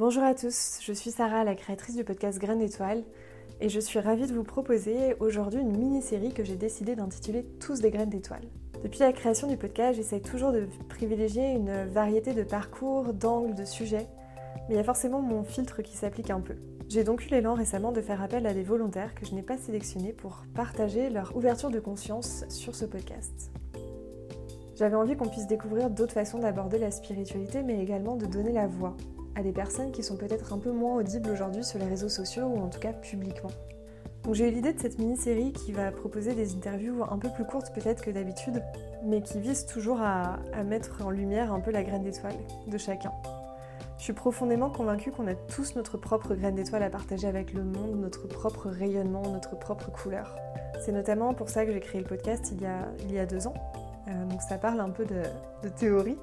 Bonjour à tous, je suis Sarah, la créatrice du podcast Graines d'étoiles, et je suis ravie de vous proposer aujourd'hui une mini-série que j'ai décidé d'intituler Tous des graines d'étoiles. Depuis la création du podcast, j'essaye toujours de privilégier une variété de parcours, d'angles, de sujets, mais il y a forcément mon filtre qui s'applique un peu. J'ai donc eu l'élan récemment de faire appel à des volontaires que je n'ai pas sélectionnés pour partager leur ouverture de conscience sur ce podcast. J'avais envie qu'on puisse découvrir d'autres façons d'aborder la spiritualité, mais également de donner la voix à des personnes qui sont peut-être un peu moins audibles aujourd'hui sur les réseaux sociaux ou en tout cas publiquement. Donc j'ai eu l'idée de cette mini-série qui va proposer des interviews un peu plus courtes peut-être que d'habitude, mais qui vise toujours à, mettre en lumière un peu la graine d'étoile de chacun. Je suis profondément convaincue qu'on a tous notre propre graine d'étoile à partager avec le monde, notre propre rayonnement, notre propre couleur. C'est notamment pour ça que j'ai créé le podcast il y a deux ans. Euh, donc ça parle un peu de, théorie,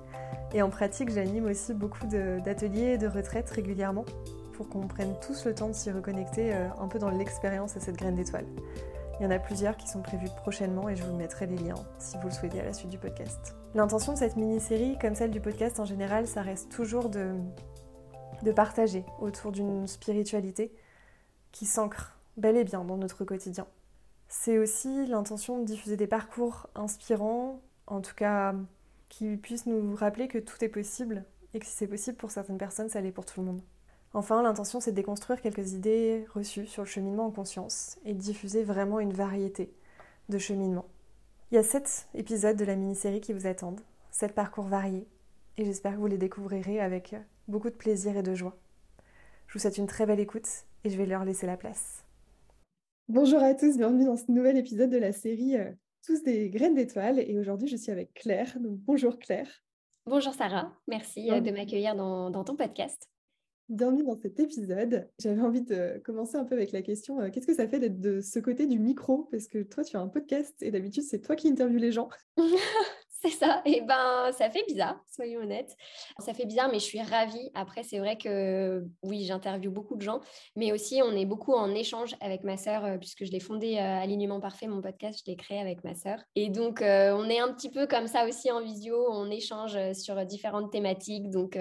et en pratique, j'anime aussi beaucoup d'ateliers et de retraites régulièrement pour qu'on prenne tous le temps de s'y reconnecter euh, un peu dans l'expérience à cette graine d'étoile. Il y en a plusieurs qui sont prévus prochainement et je vous mettrai les liens si vous le souhaitez à la suite du podcast. L'intention de cette mini-série, comme celle du podcast en général, ça reste toujours de, de partager autour d'une spiritualité qui s'ancre bel et bien dans notre quotidien. C'est aussi l'intention de diffuser des parcours inspirants, en tout cas qui puisse nous rappeler que tout est possible et que si c'est possible pour certaines personnes, ça l'est pour tout le monde. Enfin, l'intention, c'est de déconstruire quelques idées reçues sur le cheminement en conscience et de diffuser vraiment une variété de cheminements. Il y a sept épisodes de la mini-série qui vous attendent, sept parcours variés, et j'espère que vous les découvrirez avec beaucoup de plaisir et de joie. Je vous souhaite une très belle écoute et je vais leur laisser la place. Bonjour à tous, bienvenue dans ce nouvel épisode de la série euh, tous des graines d'étoiles et aujourd'hui je suis avec Claire. Donc bonjour Claire. Bonjour Sarah, merci euh, de m'accueillir dans, ton podcast. Bienvenue dans cet épisode. J'avais envie de commencer un peu avec la question euh, qu'est-ce que ça fait d'être de ce côté du micro? Parce que toi tu as un podcast et d'habitude c'est toi qui interviews les gens. C'est ça. Et ben, ça fait bizarre, soyons honnêtes. Ça fait bizarre, mais je suis ravie. Après, c'est vrai que oui, j'interviewe beaucoup de gens, mais aussi on est beaucoup en échange avec ma sœur, euh, puisque je l'ai fondé euh, Alignement Parfait, mon podcast, je l'ai créé avec ma sœur. Et donc, euh, on est un petit peu comme ça aussi en visio, on échange sur différentes thématiques. Donc,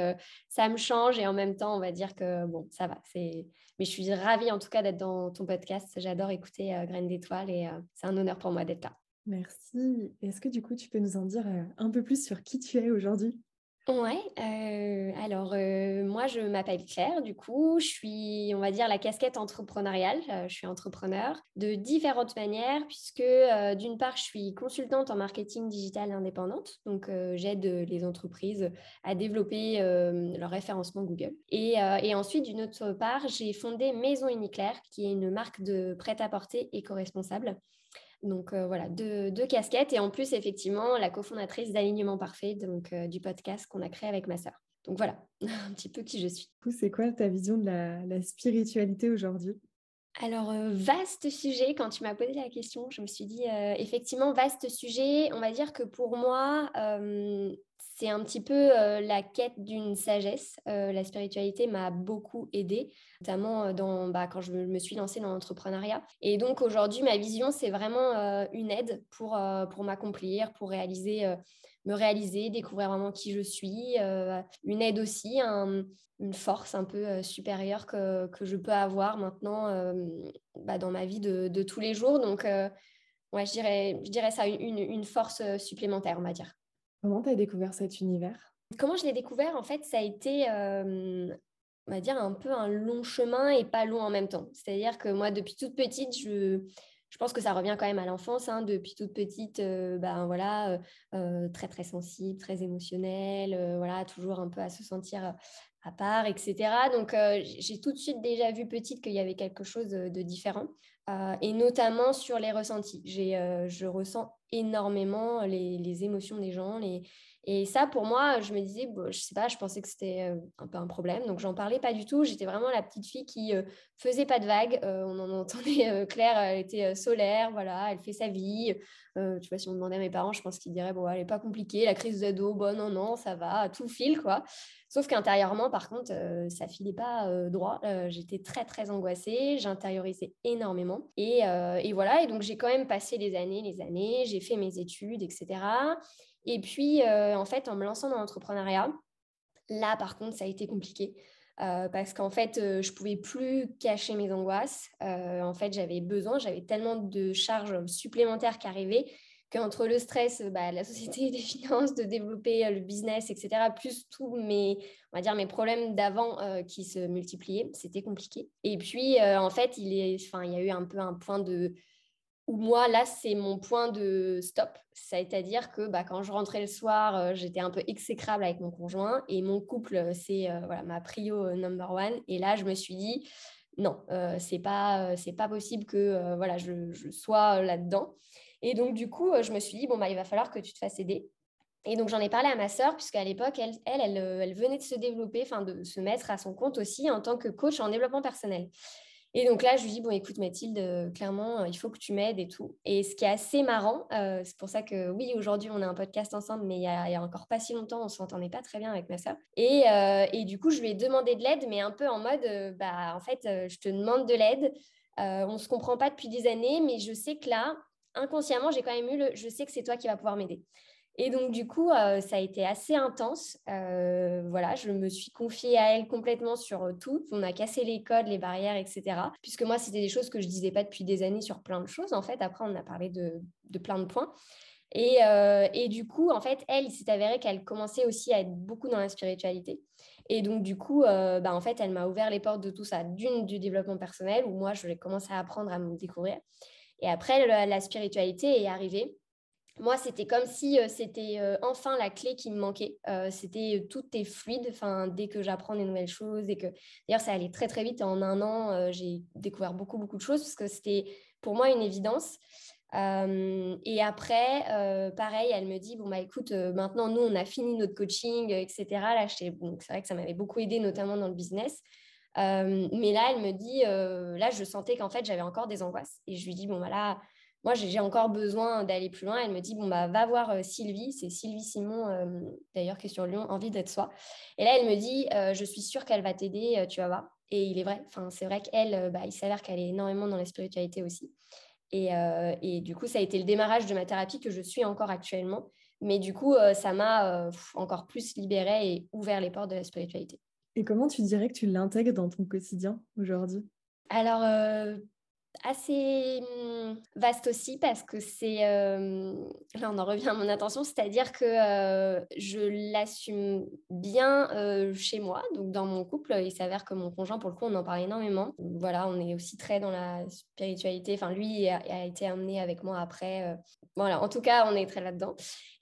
ça me change et en même temps, on va dire que bon, ça va. Mais je suis ravie en tout cas d'être dans ton podcast. J'adore écouter Graines d'étoiles et c'est un honneur pour moi d'être là. Merci. Est-ce que du coup, tu peux nous en dire euh, un peu plus sur qui tu es aujourd'hui? Ouais, euh, alors euh, moi je m'appelle Claire, du coup je suis, on va dire, la casquette entrepreneuriale. je suis entrepreneur de différentes manières, puisque d'une part je suis consultante en marketing digital indépendante, donc j'aide les entreprises à développer leur référencement Google. Et, ensuite, d'une autre part, j'ai fondé Maison Uniclaire, qui est une marque de prêt-à-porter éco-responsable. Donc euh, voilà, deux, casquettes et en plus effectivement la cofondatrice d'Alignement Parfait, donc euh, du podcast qu'on a créé avec ma sœur. Donc voilà, un petit peu qui je suis. C'est quoi ta vision de la, spiritualité aujourd'hui? Alors, euh, vaste sujet, quand tu m'as posé la question, je me suis dit, effectivement, vaste sujet. On va dire que pour moi, c'est un petit peu euh, la quête d'une sagesse. Euh, la spiritualité m'a beaucoup aidée, notamment euh, dans, bah, quand je me suis lancée dans l'entrepreneuriat. Et donc aujourd'hui, ma vision, c'est vraiment une aide pour, pour m'accomplir, pour réaliser, me réaliser, découvrir vraiment qui je suis. une aide aussi, une force un peu supérieure que, que, je peux avoir maintenant bah, dans ma vie de, de, tous les jours. Donc, ouais, je dirais, je dirais ça, une, une force supplémentaire, on va dire. Comment tu as découvert cet univers? Comment je l'ai découvert En fait, ça a été, euh, on va dire, un peu un long chemin et pas long en même temps. C'est-à-dire que moi, depuis toute petite, je, je pense que ça revient quand même à l'enfance. Hein. depuis toute petite, euh, ben voilà, euh, très très sensible, très émotionnelle, voilà, toujours un peu à se sentir à part, etc. Donc j'ai tout de suite déjà vu petite qu'il y avait quelque chose de, différent, et notamment sur les ressentis. je ressens énormément les, les, émotions des gens, les, et ça, pour moi, je me disais, bon, je sais pas, je pensais que c'était euh, un peu un problème. Donc, j'en parlais pas du tout. J'étais vraiment la petite fille qui euh, faisait pas de vagues. Euh, on en entendait Claire, elle était solaire, voilà, elle fait sa vie. tu vois, si on demandait à mes parents, je pense qu'ils diraient, bon, elle est pas compliquée, la crise d'ado, bon, non, non, ça va, tout file, quoi. Sauf qu'intérieurement, par contre, ça filait pas droit. J'étais très, très angoissée. J'intériorisais énormément. Et, et voilà. Et donc, j'ai quand même passé les années, les années. J'ai fait mes études, etc. Et puis, euh, en fait, en me lançant dans l'entrepreneuriat, là, par contre, ça a été compliqué. parce qu'en fait, je pouvais plus cacher mes angoisses. en fait, j'avais besoin, j'avais tellement de charges supplémentaires qui arrivaient qu'entre le stress, bah, la société des finances, de développer le business, etc., plus tous mes, on va dire, mes problèmes d'avant qui se multipliaient, c'était compliqué. Et puis, en fait, il, est, il y a eu un peu un point de où moi, là, c'est mon point de stop. C'est-à-dire que bah, quand je rentrais le soir, euh, j'étais un peu exécrable avec mon conjoint et mon couple, euh, c'est euh, voilà, ma prio number one. Et là, je me suis dit, non, c'est pas, c'est pas possible que voilà, je sois là-dedans. Et donc, du coup, je me suis dit, bon, bah, il va falloir que tu te fasses aider. Et donc, j'en ai parlé à ma sœur, puisqu'à l'époque, elle, elle, elle, elle, venait de se développer, enfin, de se mettre à son compte aussi en tant que coach en développement personnel. Et donc là, je lui dis, bon, écoute Mathilde, euh, clairement, euh, il faut que tu m'aides et tout. Et ce qui est assez marrant, euh, c'est pour ça que oui, aujourd'hui, on a un podcast ensemble, mais il y a, encore pas si longtemps, on s'entendait pas très bien avec ma soeur. Et, et, du coup, je lui ai demandé de l'aide, mais un peu en mode, bah, en fait, je te demande de l'aide. on se comprend pas depuis des années, mais je sais que là, inconsciemment, j'ai quand même eu le, je sais que c'est toi qui vas pouvoir m'aider. Et donc, du coup, euh, ça a été assez intense. Euh, voilà, je me suis confiée à elle complètement sur euh, tout. On a cassé les codes, les barrières, etc. Puisque moi, c'était des choses que je disais pas depuis des années sur plein de choses. En fait, après, on a parlé de, plein de points. Et, et, du coup, en fait, elle, il s'est avéré qu'elle commençait aussi à être beaucoup dans la spiritualité. Et donc, du coup, bah, en fait, elle m'a ouvert les portes de tout ça. D'une, du développement personnel, où moi, je vais commencer à apprendre à me découvrir. Et après, la spiritualité est arrivée moi, c'était comme si euh, c'était euh, enfin la clé qui me manquait. Euh, c'était tout est fluide. Enfin, dès que j'apprends des nouvelles choses et que d'ailleurs ça allait très très vite. En un an, j'ai découvert beaucoup beaucoup de choses parce que c'était pour moi une évidence. et après, pareil, elle me dit bon bah écoute, maintenant nous on a fini notre coaching, etc. Là, c'est vrai que ça m'avait beaucoup aidé, notamment dans le business. Mais là, elle me dit, là, je sentais qu'en fait, j'avais encore des angoisses. Et je lui dis, bon, bah là, moi, j'ai encore besoin d'aller plus loin. Elle me dit, bon, bah, va voir euh, Sylvie, c'est Sylvie Simon, euh, d'ailleurs, qui est sur Lyon, envie d'être soi. Et là, elle me dit, euh, je suis sûre qu'elle va t'aider, tu vas voir. Et il est vrai, enfin, c'est vrai qu'elle, bah, il s'avère qu'elle est énormément dans la spiritualité aussi. Et, et, du coup, ça a été le démarrage de ma thérapie que je suis encore actuellement. Mais du coup, ça m'a encore plus libérée et ouvert les portes de la spiritualité. Et comment tu dirais que tu l'intègres dans ton quotidien aujourd'hui? Alors, assez mmh, vaste aussi parce que c'est, euh, là on en revient à mon intention, c'est-à-dire que euh, je l'assume bien euh, chez moi, donc dans mon couple, il s'avère que mon conjoint, pour le coup, on en parle énormément. Voilà, on est aussi très dans la spiritualité, enfin lui a, été amené avec moi après. voilà, en tout cas, on est très là-dedans.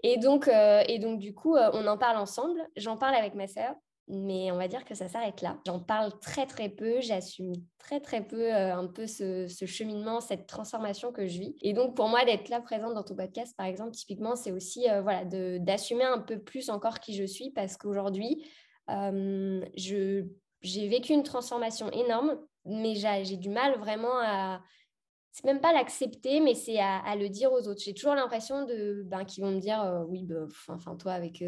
Et donc, et donc du coup, on en parle ensemble, j'en parle avec ma sœur mais on va dire que ça s'arrête là. J'en parle très très peu, j'assume très très peu euh, un peu ce, cheminement, cette transformation que je vis. Et donc pour moi d'être là présente dans ton podcast par exemple, typiquement c'est aussi euh, voilà d'assumer un peu plus encore qui je suis parce qu'aujourd'hui euh, j'ai vécu une transformation énorme, mais j'ai du mal vraiment à c'est même pas l'accepter, mais c'est à, le dire aux autres. J'ai toujours l'impression ben, qu'ils vont me dire oui, bah, enfin toi avec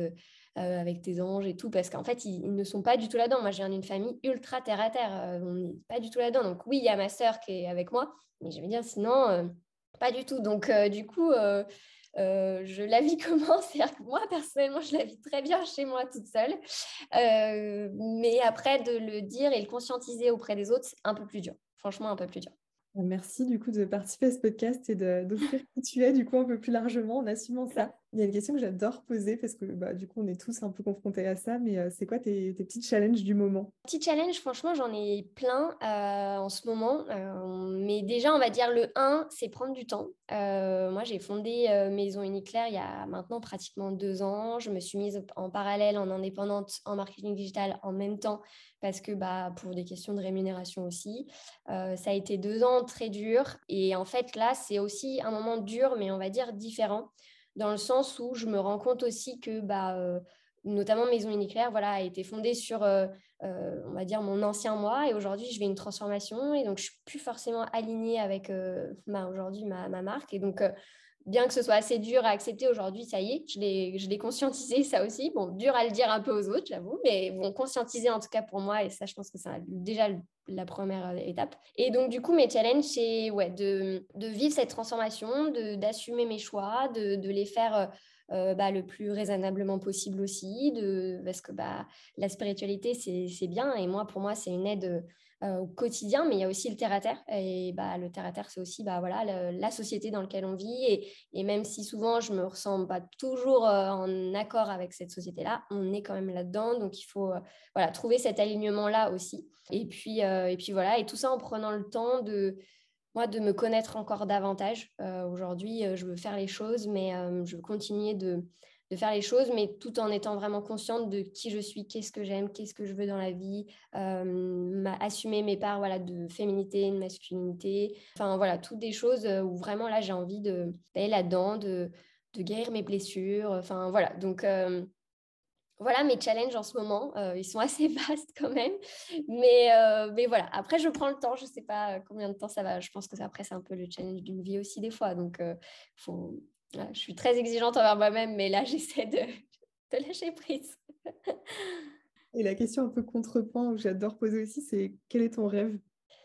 euh, avec tes anges et tout, parce qu'en fait, ils, ne sont pas du tout là-dedans. Moi, je viens d'une famille ultra terre à terre. Euh, on n'est pas du tout là-dedans. Donc, oui, il y a ma sœur qui est avec moi, mais je vais dire, sinon, euh, pas du tout. Donc, du coup, je la vis comment? C'est-à-dire que moi, personnellement, je la vis très bien chez moi toute seule. mais après, de le dire et le conscientiser auprès des autres, c'est un peu plus dur. Franchement, un peu plus dur. Merci du coup de participer à ce podcast et d'offrir qui tu es du coup un peu plus largement en assumant ça. Il y a une question que j'adore poser parce que bah, du coup on est tous un peu confrontés à ça, mais euh, c'est quoi tes, petits challenges du moment? Petits challenges, franchement j'en ai plein euh, en ce moment, euh, mais déjà on va dire le 1, c'est prendre du temps. moi j'ai fondé Maison Uniclair il y a maintenant pratiquement deux ans. Je me suis mise en parallèle en indépendante en marketing digital en même temps parce que bah, pour des questions de rémunération aussi. ça a été deux ans très durs et en fait là c'est aussi un moment dur mais on va dire différent dans le sens où je me rends compte aussi que bah, euh, notamment Maison Uniclair voilà, a été fondée sur, euh, euh, on va dire, mon ancien moi. Et aujourd'hui, je vais une transformation. Et donc, je suis plus forcément alignée avec aujourd'hui ma, ma, marque. Et donc, bien que ce soit assez dur à accepter aujourd'hui, ça y est, je l'ai conscientisé, ça aussi. Bon, dur à le dire un peu aux autres, j'avoue, mais bon, conscientiser en tout cas pour moi, et ça, je pense que c'est déjà la première euh, étape. Et donc, du coup, mes challenges, c'est ouais, de, de, vivre cette transformation, d'assumer mes choix, de, de, les faire bah, le plus raisonnablement possible aussi, de, parce que bah, la spiritualité, c'est bien. Et moi, pour moi, c'est une aide euh, au quotidien, mais il y a aussi le terre-à-terre. Et bah, le terre-à-terre, c'est aussi bah, voilà, la société dans laquelle on vit. Et, et, même si souvent, je me ressens pas toujours euh, en accord avec cette société-là, on est quand même là-dedans. Donc, il faut euh, voilà, trouver cet alignement-là aussi. Et puis, et puis voilà, et tout ça en prenant le temps de, moi, de me connaître encore davantage. Aujourd'hui, je veux faire les choses, mais je veux continuer de de faire les choses, mais tout en étant vraiment consciente de qui je suis, qu'est-ce que j'aime, qu'est-ce que je veux dans la vie, euh, assumer mes parts voilà, de féminité, de masculinité, enfin voilà, toutes des choses euh, où vraiment là j'ai envie d'aller là-dedans, de, de, guérir mes blessures, enfin voilà, donc euh, voilà mes challenges en ce moment, ils sont assez vastes quand même, mais, mais voilà, après je prends le temps, je ne sais pas combien de temps ça va, je pense que après c'est un peu le challenge d'une vie aussi des fois, donc il faut, je suis très exigeante envers moi-même, mais là, j'essaie de, lâcher prise. Et la question un peu contrepoint que j'adore poser aussi, c'est quel est ton rêve,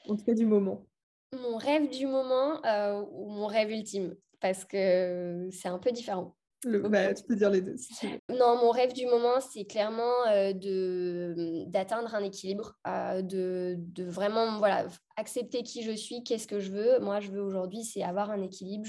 en tout cas du moment? Mon rêve du moment euh, ou mon rêve ultime, parce que c'est un peu différent. Bah, tu peux dire les deux. Non, mon rêve du moment, c'est clairement euh, de d'atteindre un équilibre, euh, de, de, vraiment voilà accepter qui je suis, qu'est-ce que je veux. Moi, je veux aujourd'hui, c'est avoir un équilibre.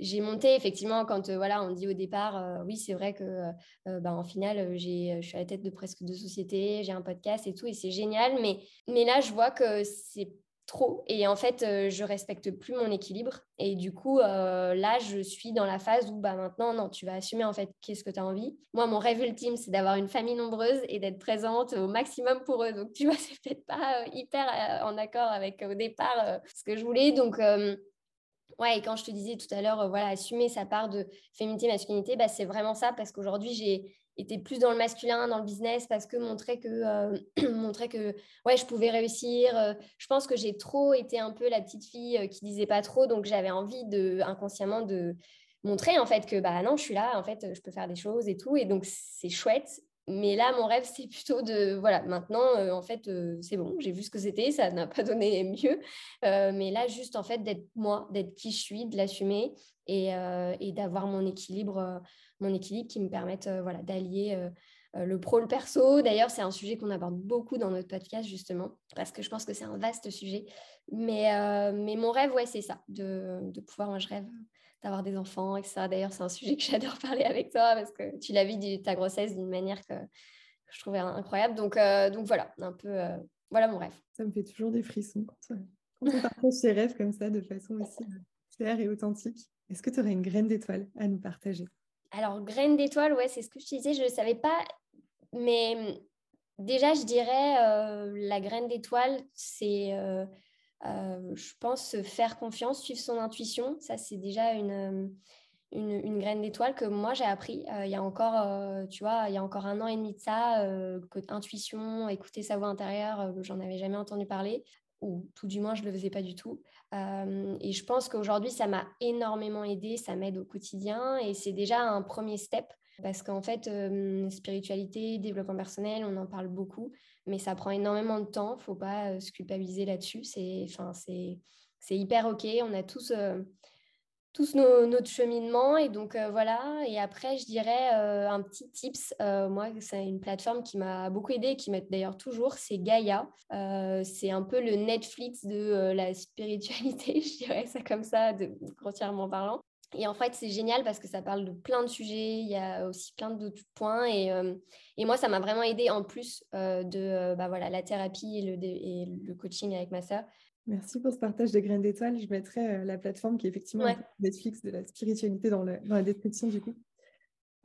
J'ai monté effectivement quand euh, voilà, on dit au départ, oui, c'est vrai que bah, en final, je suis à la tête de presque deux sociétés, j'ai un podcast et tout, et c'est génial. Mais mais là, je vois que c'est trop et en fait euh, je respecte plus mon équilibre. Et du coup euh, là je suis dans la phase où bah maintenant non tu vas assumer en fait qu'est-ce que tu as envie. Moi mon rêve ultime c'est d'avoir une famille nombreuse et d'être présente au maximum pour eux. Donc tu vois c'est peut-être pas euh, hyper en accord avec au départ ce que je voulais. Donc Ouais, et quand je te disais tout à l'heure, voilà, assumer sa part de féminité, masculinité, bah, c'est vraiment ça, parce qu'aujourd'hui, j'ai était plus dans le masculin, dans le business, parce que montrer que, euh, montrer que ouais, je pouvais réussir. Euh, je pense que j'ai trop été un peu la petite fille euh, qui disait pas trop, donc j'avais envie de, inconsciemment de montrer en fait que bah non, je suis là, en fait, je peux faire des choses et tout, et donc c'est chouette. Mais là, mon rêve, c'est plutôt de, voilà, maintenant, en fait, c'est bon, j'ai vu ce que c'était, ça n'a pas donné mieux. mais là, juste, en fait, d'être moi, d'être qui je suis, de l'assumer et d'avoir mon équilibre mon équilibre qui me permettent euh, voilà, d'allier euh, euh, le pro, le perso. D'ailleurs, c'est un sujet qu'on aborde beaucoup dans notre podcast, justement, parce que je pense que c'est un vaste sujet. Mais, mon rêve, ouais, c'est ça, de, de, pouvoir, moi, je rêve d'avoir des enfants, etc. D'ailleurs, c'est un sujet que j'adore parler avec toi, parce que tu l'as vu ta grossesse d'une manière que, je trouvais incroyable. Donc, donc voilà, un peu, voilà mon rêve. Ça me fait toujours des frissons quand, quand on partage ses rêves comme ça, de façon aussi claire et authentique. Est-ce que tu aurais une graine d'étoile à nous partager? Alors, graine d'étoile, ouais, c'est ce que je disais, je ne savais pas. Mais mmh, déjà, je dirais, euh, la graine d'étoile, c'est, euh, euh, je pense, faire confiance, suivre son intuition. Ça, c'est déjà une, une, graine d'étoile que moi, j'ai appris il y a encore, tu vois, il y a encore un an et demi de ça, intuition, écouter sa voix intérieure, j'en avais jamais entendu parler ou tout du moins je ne le faisais pas du tout. Et je pense qu'aujourd'hui, ça m'a énormément aidé, ça m'aide au quotidien et c'est déjà un premier step parce qu'en fait, spiritualité, développement personnel, on en parle beaucoup, mais ça prend énormément de temps, il faut pas se culpabiliser là-dessus, c'est hyper OK, on a tous tous nos, notre cheminement. Et donc euh, voilà. Et après, je dirais euh, un petit tips. Euh, moi, c'est une plateforme qui m'a beaucoup aidé, qui m'aide d'ailleurs toujours. C'est Gaia. c'est un peu le Netflix de la spiritualité, je dirais ça comme ça, grossièrement parlant. Et en fait, c'est génial parce que ça parle de plein de sujets. Il y a aussi plein d'autres points. Et, et, moi, ça m'a vraiment aidé en plus de bah, voilà, la thérapie et le, et le coaching avec ma sœur. Merci pour ce partage de graines d'étoiles. Je mettrai euh, la plateforme qui est effectivement Netflix de la spiritualité dans, la description du coup.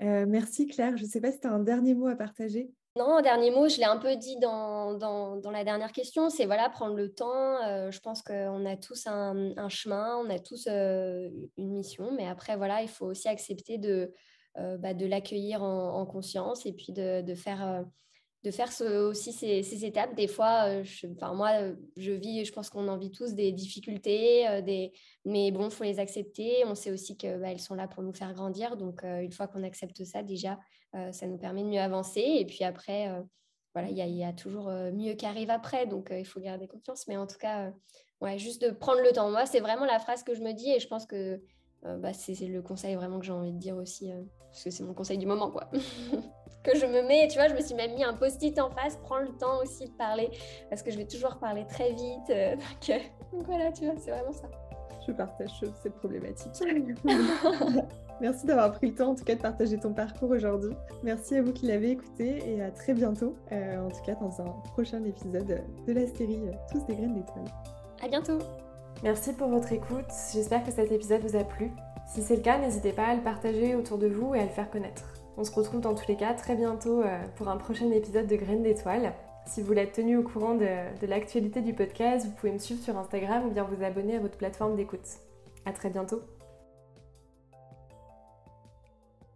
Euh, merci Claire. Je ne sais pas si tu as un dernier mot à partager. Non, un dernier mot, je l'ai un peu dit dans, dans, la dernière question, c'est voilà, prendre le temps. Euh, je pense qu'on a tous un, chemin, on a tous une mission, mais après, voilà, il faut aussi accepter de, bah, de l'accueillir en, conscience et puis de, de faire de faire aussi ces, étapes. Des fois, euh, enfin, moi, euh, je vis, je pense qu'on en vit tous des difficultés, euh, des... mais bon, il faut les accepter. On sait aussi qu'elles bah, sont là pour nous faire grandir. Donc, une fois qu'on accepte ça, déjà, ça nous permet de mieux avancer. Et puis après, voilà, il y, y, a toujours mieux qui arrive après. Donc, il faut garder confiance. Mais en tout cas, ouais, juste de prendre le temps. Moi, c'est vraiment la phrase que je me dis et je pense que bah, c'est le conseil vraiment que j'ai envie de dire aussi, parce que c'est mon conseil du moment, quoi. que je me mets, tu vois, je me suis même mis un post-it en face, prends le temps aussi de parler, parce que je vais toujours parler très vite. donc, voilà, tu vois, c'est vraiment ça. Je partage cette problématique. Merci d'avoir pris le temps en tout cas de partager ton parcours aujourd'hui. Merci à vous qui l'avez écouté et à très bientôt, en tout cas dans un prochain épisode de la série Tous des graines d'étoiles. À bientôt Merci pour votre écoute, j'espère que cet épisode vous a plu. Si c'est le cas, n'hésitez pas à le partager autour de vous et à le faire connaître. On se retrouve dans tous les cas très bientôt euh, pour un prochain épisode de Graines d'étoiles. Si vous voulez tenu au courant de, de l'actualité du podcast, vous pouvez me suivre sur Instagram ou bien vous abonner à votre plateforme d'écoute. A très bientôt